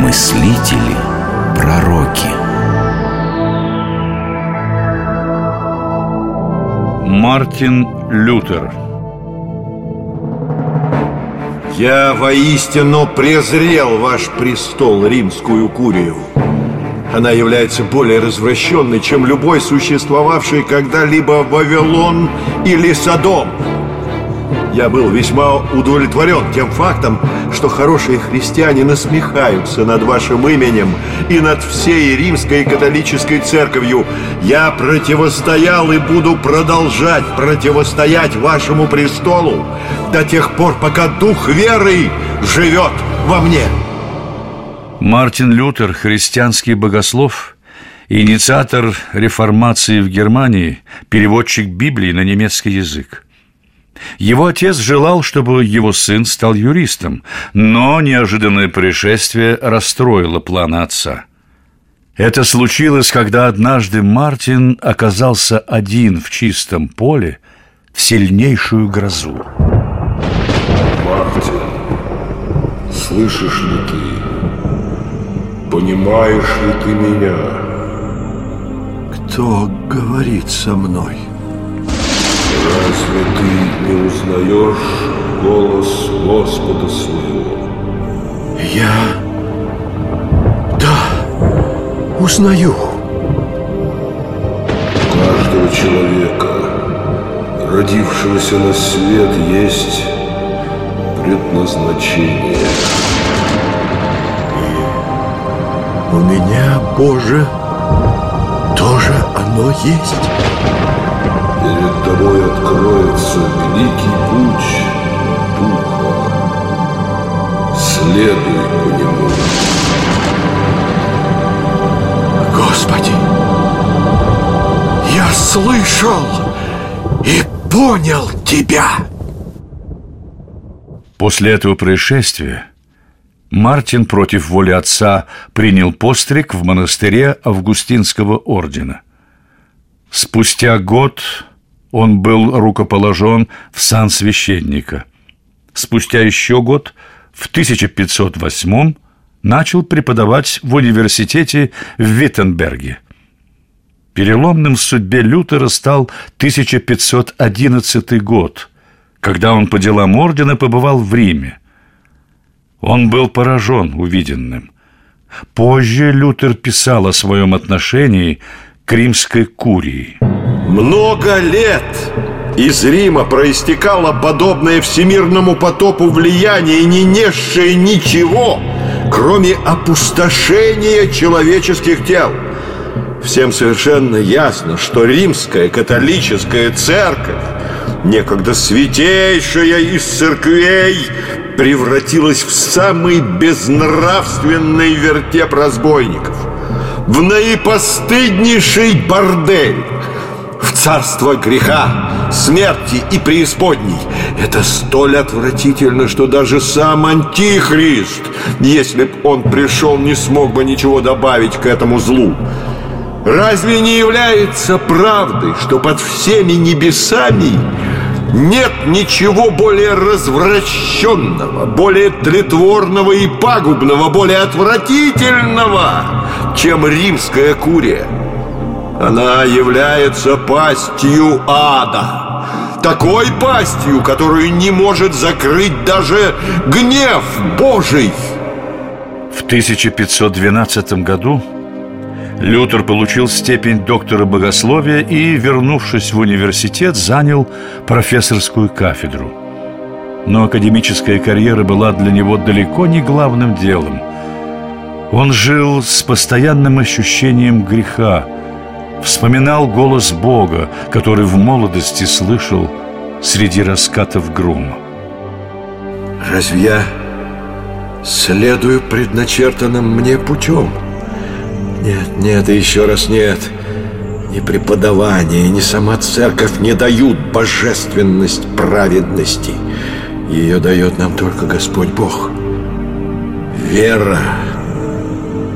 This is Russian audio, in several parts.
мыслители, пророки. Мартин Лютер Я воистину презрел ваш престол, римскую курию. Она является более развращенной, чем любой существовавший когда-либо Вавилон или Содом. Я был весьма удовлетворен тем фактом, что хорошие христиане насмехаются над вашим именем и над всей римской католической церковью. Я противостоял и буду продолжать противостоять вашему престолу до тех пор, пока дух веры живет во мне. Мартин Лютер, христианский богослов, инициатор реформации в Германии, переводчик Библии на немецкий язык. Его отец желал, чтобы его сын стал юристом, но неожиданное происшествие расстроило планы отца. Это случилось, когда однажды Мартин оказался один в чистом поле в сильнейшую грозу. Мартин, слышишь ли ты? Понимаешь ли ты меня? Кто говорит со мной? Разве ты не узнаешь голос Господа своего? Я... Да, узнаю. У каждого человека, родившегося на свет, есть предназначение. У меня, Боже, тоже оно есть. Перед тобой откроется великий путь Духа. Следуй по нему. Господи, я слышал и понял Тебя. После этого происшествия Мартин против воли отца принял постриг в монастыре Августинского ордена. Спустя год он был рукоположен в сан священника. Спустя еще год, в 1508 начал преподавать в университете в Виттенберге. Переломным в судьбе Лютера стал 1511 год, когда он по делам ордена побывал в Риме. Он был поражен увиденным. Позже Лютер писал о своем отношении к римской курии. Много лет из Рима проистекало подобное всемирному потопу влияние, не несшее ничего, кроме опустошения человеческих тел. Всем совершенно ясно, что римская католическая церковь, некогда святейшая из церквей, превратилась в самый безнравственный вертеп разбойников, в наипостыднейший бордель, в царство греха, смерти и преисподней. Это столь отвратительно, что даже сам Антихрист, если б он пришел, не смог бы ничего добавить к этому злу. Разве не является правдой, что под всеми небесами нет ничего более развращенного, более тлетворного и пагубного, более отвратительного, чем римская курия? Она является пастью ада. Такой пастью, которую не может закрыть даже гнев Божий. В 1512 году Лютер получил степень доктора богословия и, вернувшись в университет, занял профессорскую кафедру. Но академическая карьера была для него далеко не главным делом. Он жил с постоянным ощущением греха, вспоминал голос Бога, который в молодости слышал среди раскатов грома. Разве я следую предначертанным мне путем? Нет, нет и еще раз нет. Ни преподавание, ни сама церковь не дают божественность праведности. Ее дает нам только Господь Бог. Вера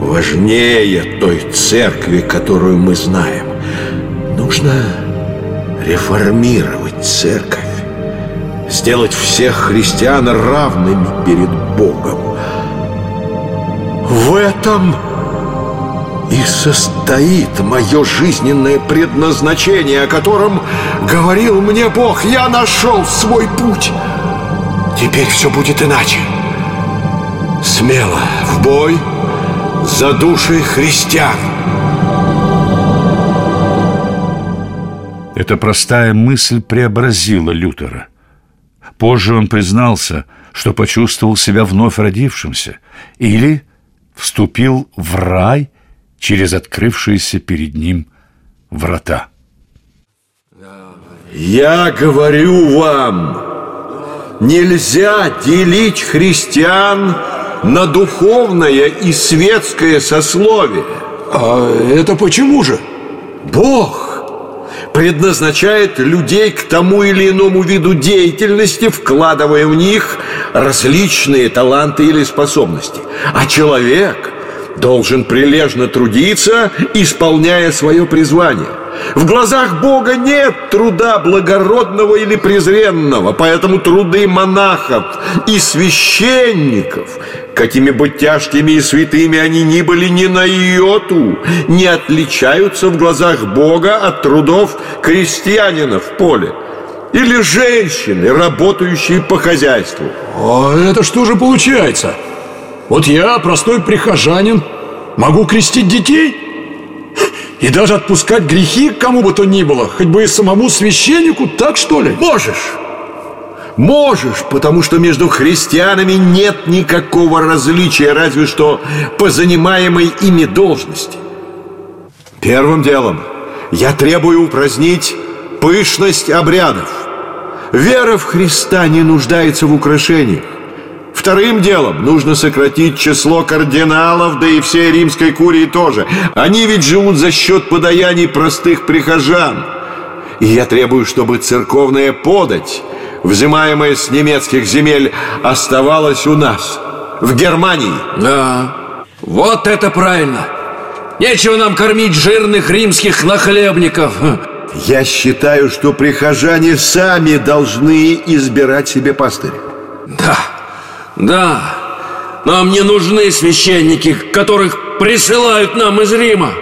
важнее той церкви, которую мы знаем. Нужно реформировать церковь, сделать всех христиан равными перед Богом. В этом и состоит мое жизненное предназначение, о котором говорил мне Бог. Я нашел свой путь. Теперь все будет иначе. Смело в бой за души христиан. Эта простая мысль преобразила Лютера. Позже он признался, что почувствовал себя вновь родившимся или вступил в рай через открывшиеся перед ним врата. Я говорю вам, нельзя делить христиан на духовное и светское сословие. А это почему же? Бог предназначает людей к тому или иному виду деятельности, вкладывая в них различные таланты или способности. А человек должен прилежно трудиться, исполняя свое призвание. В глазах Бога нет труда благородного или презренного, поэтому труды монахов и священников Какими бы тяжкими и святыми они ни были ни на йоту, не отличаются в глазах Бога от трудов крестьянина в поле или женщины, работающие по хозяйству. А это что же получается? Вот я, простой прихожанин, могу крестить детей? И даже отпускать грехи кому бы то ни было, хоть бы и самому священнику, так что ли? Можешь! Можешь, потому что между христианами нет никакого различия, разве что по занимаемой ими должности. Первым делом я требую упразднить пышность обрядов. Вера в Христа не нуждается в украшениях. Вторым делом нужно сократить число кардиналов, да и всей римской курии тоже. Они ведь живут за счет подаяний простых прихожан. И я требую, чтобы церковная подать взимаемое с немецких земель, оставалось у нас, в Германии. Да, вот это правильно. Нечего нам кормить жирных римских нахлебников. Я считаю, что прихожане сами должны избирать себе пастыря. Да, да. Нам не нужны священники, которых присылают нам из Рима.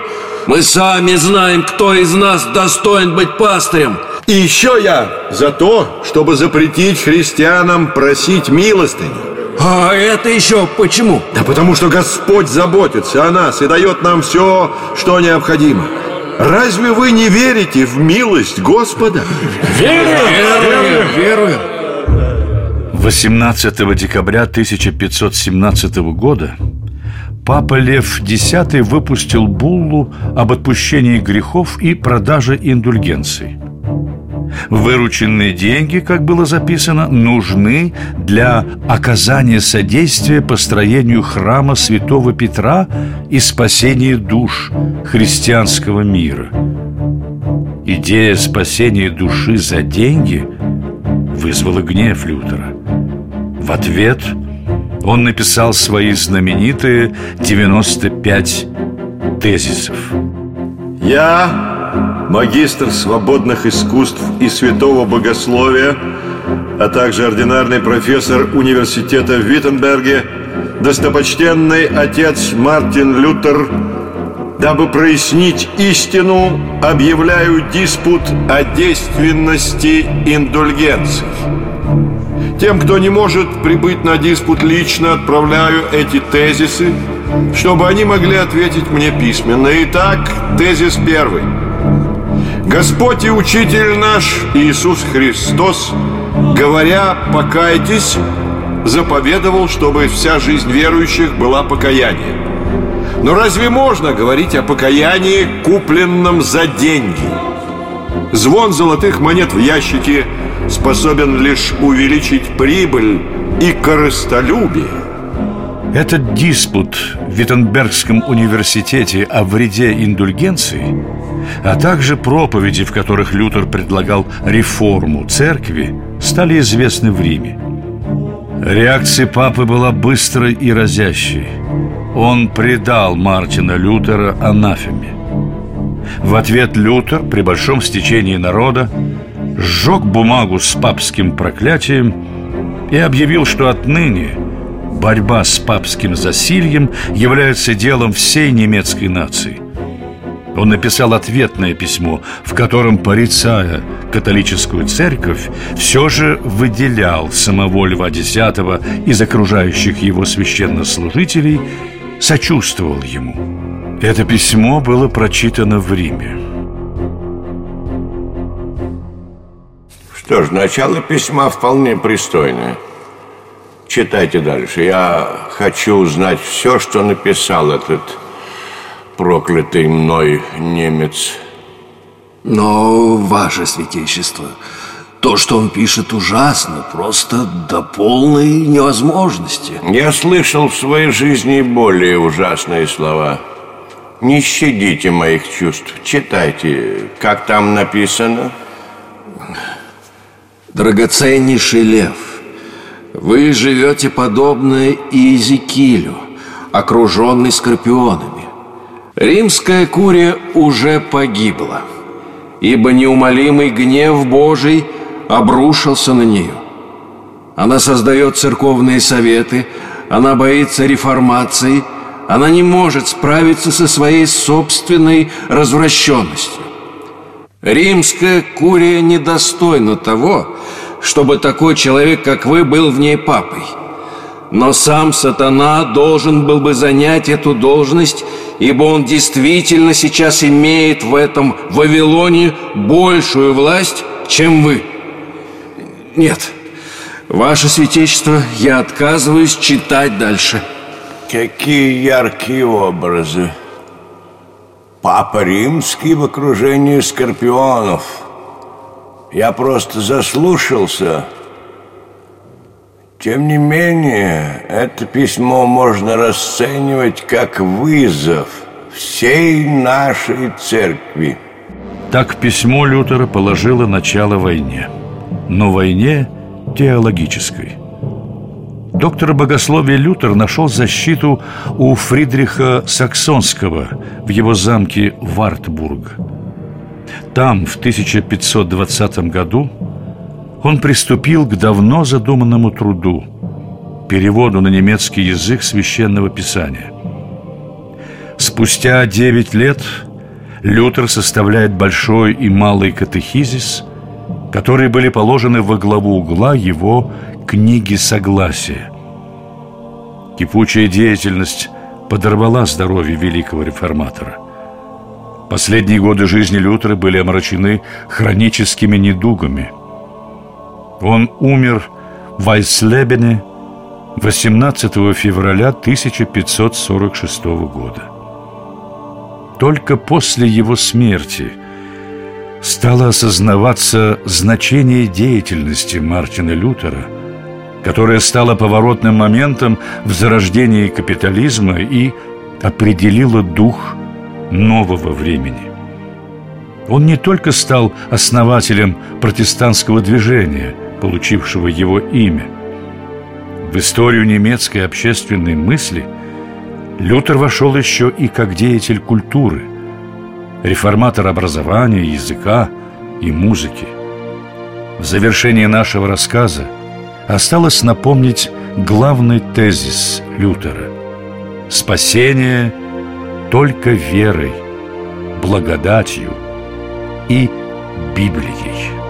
Мы сами знаем, кто из нас достоин быть пастырем – и еще я за то, чтобы запретить христианам просить милостыню. А это еще почему? Да потому что Господь заботится о нас и дает нам все, что необходимо. Разве вы не верите в милость Господа? Верую, верую, верую. 18 декабря 1517 года Папа Лев X выпустил буллу об отпущении грехов и продаже индульгенций. Вырученные деньги, как было записано, нужны для оказания содействия построению храма святого Петра и спасения душ христианского мира. Идея спасения души за деньги вызвала гнев Лютера. В ответ он написал свои знаменитые 95 тезисов. Я магистр свободных искусств и святого богословия, а также ординарный профессор университета в Виттенберге, достопочтенный отец Мартин Лютер, дабы прояснить истину, объявляю диспут о действенности индульгенций. Тем, кто не может прибыть на диспут лично, отправляю эти тезисы, чтобы они могли ответить мне письменно. Итак, тезис первый – Господь и Учитель наш Иисус Христос, говоря «покайтесь», заповедовал, чтобы вся жизнь верующих была покаянием. Но разве можно говорить о покаянии, купленном за деньги? Звон золотых монет в ящике способен лишь увеличить прибыль и корыстолюбие. Этот диспут в Виттенбергском университете о вреде индульгенции – а также проповеди, в которых Лютер предлагал реформу церкви, стали известны в Риме. Реакция папы была быстрой и разящей. Он предал Мартина Лютера анафеме. В ответ Лютер при большом стечении народа сжег бумагу с папским проклятием и объявил, что отныне борьба с папским засильем является делом всей немецкой нации. Он написал ответное письмо, в котором, порицая католическую церковь, все же выделял самого Льва X из окружающих его священнослужителей, сочувствовал ему. Это письмо было прочитано в Риме. Что ж, начало письма вполне пристойное. Читайте дальше. Я хочу узнать все, что написал этот проклятый мной немец. Но, ваше святейшество, то, что он пишет, ужасно, просто до полной невозможности. Я слышал в своей жизни более ужасные слова. Не щадите моих чувств. Читайте, как там написано. Драгоценнейший лев, вы живете подобно Иезекиилю, окруженный скорпионами. Римская курия уже погибла, ибо неумолимый гнев Божий обрушился на нее. Она создает церковные советы, она боится реформации, она не может справиться со своей собственной развращенностью. Римская курия недостойна того, чтобы такой человек, как вы, был в ней папой. Но сам сатана должен был бы занять эту должность ибо он действительно сейчас имеет в этом Вавилоне большую власть, чем вы. Нет, ваше святейшество, я отказываюсь читать дальше. Какие яркие образы. Папа Римский в окружении скорпионов. Я просто заслушался. Тем не менее, это письмо можно расценивать как вызов всей нашей церкви. Так письмо Лютера положило начало войне. Но войне теологической. Доктор богословия Лютер нашел защиту у Фридриха Саксонского в его замке Вартбург. Там в 1520 году он приступил к давно задуманному труду – переводу на немецкий язык священного писания. Спустя девять лет Лютер составляет большой и малый катехизис, которые были положены во главу угла его книги Согласия. Кипучая деятельность подорвала здоровье великого реформатора. Последние годы жизни Лютера были омрачены хроническими недугами – он умер в Айслебене 18 февраля 1546 года. Только после его смерти стало осознаваться значение деятельности Мартина Лютера, которая стала поворотным моментом в зарождении капитализма и определила дух нового времени. Он не только стал основателем протестантского движения – получившего его имя. В историю немецкой общественной мысли Лютер вошел еще и как деятель культуры, реформатор образования, языка и музыки. В завершении нашего рассказа осталось напомнить главный тезис Лютера – спасение только верой, благодатью и Библией.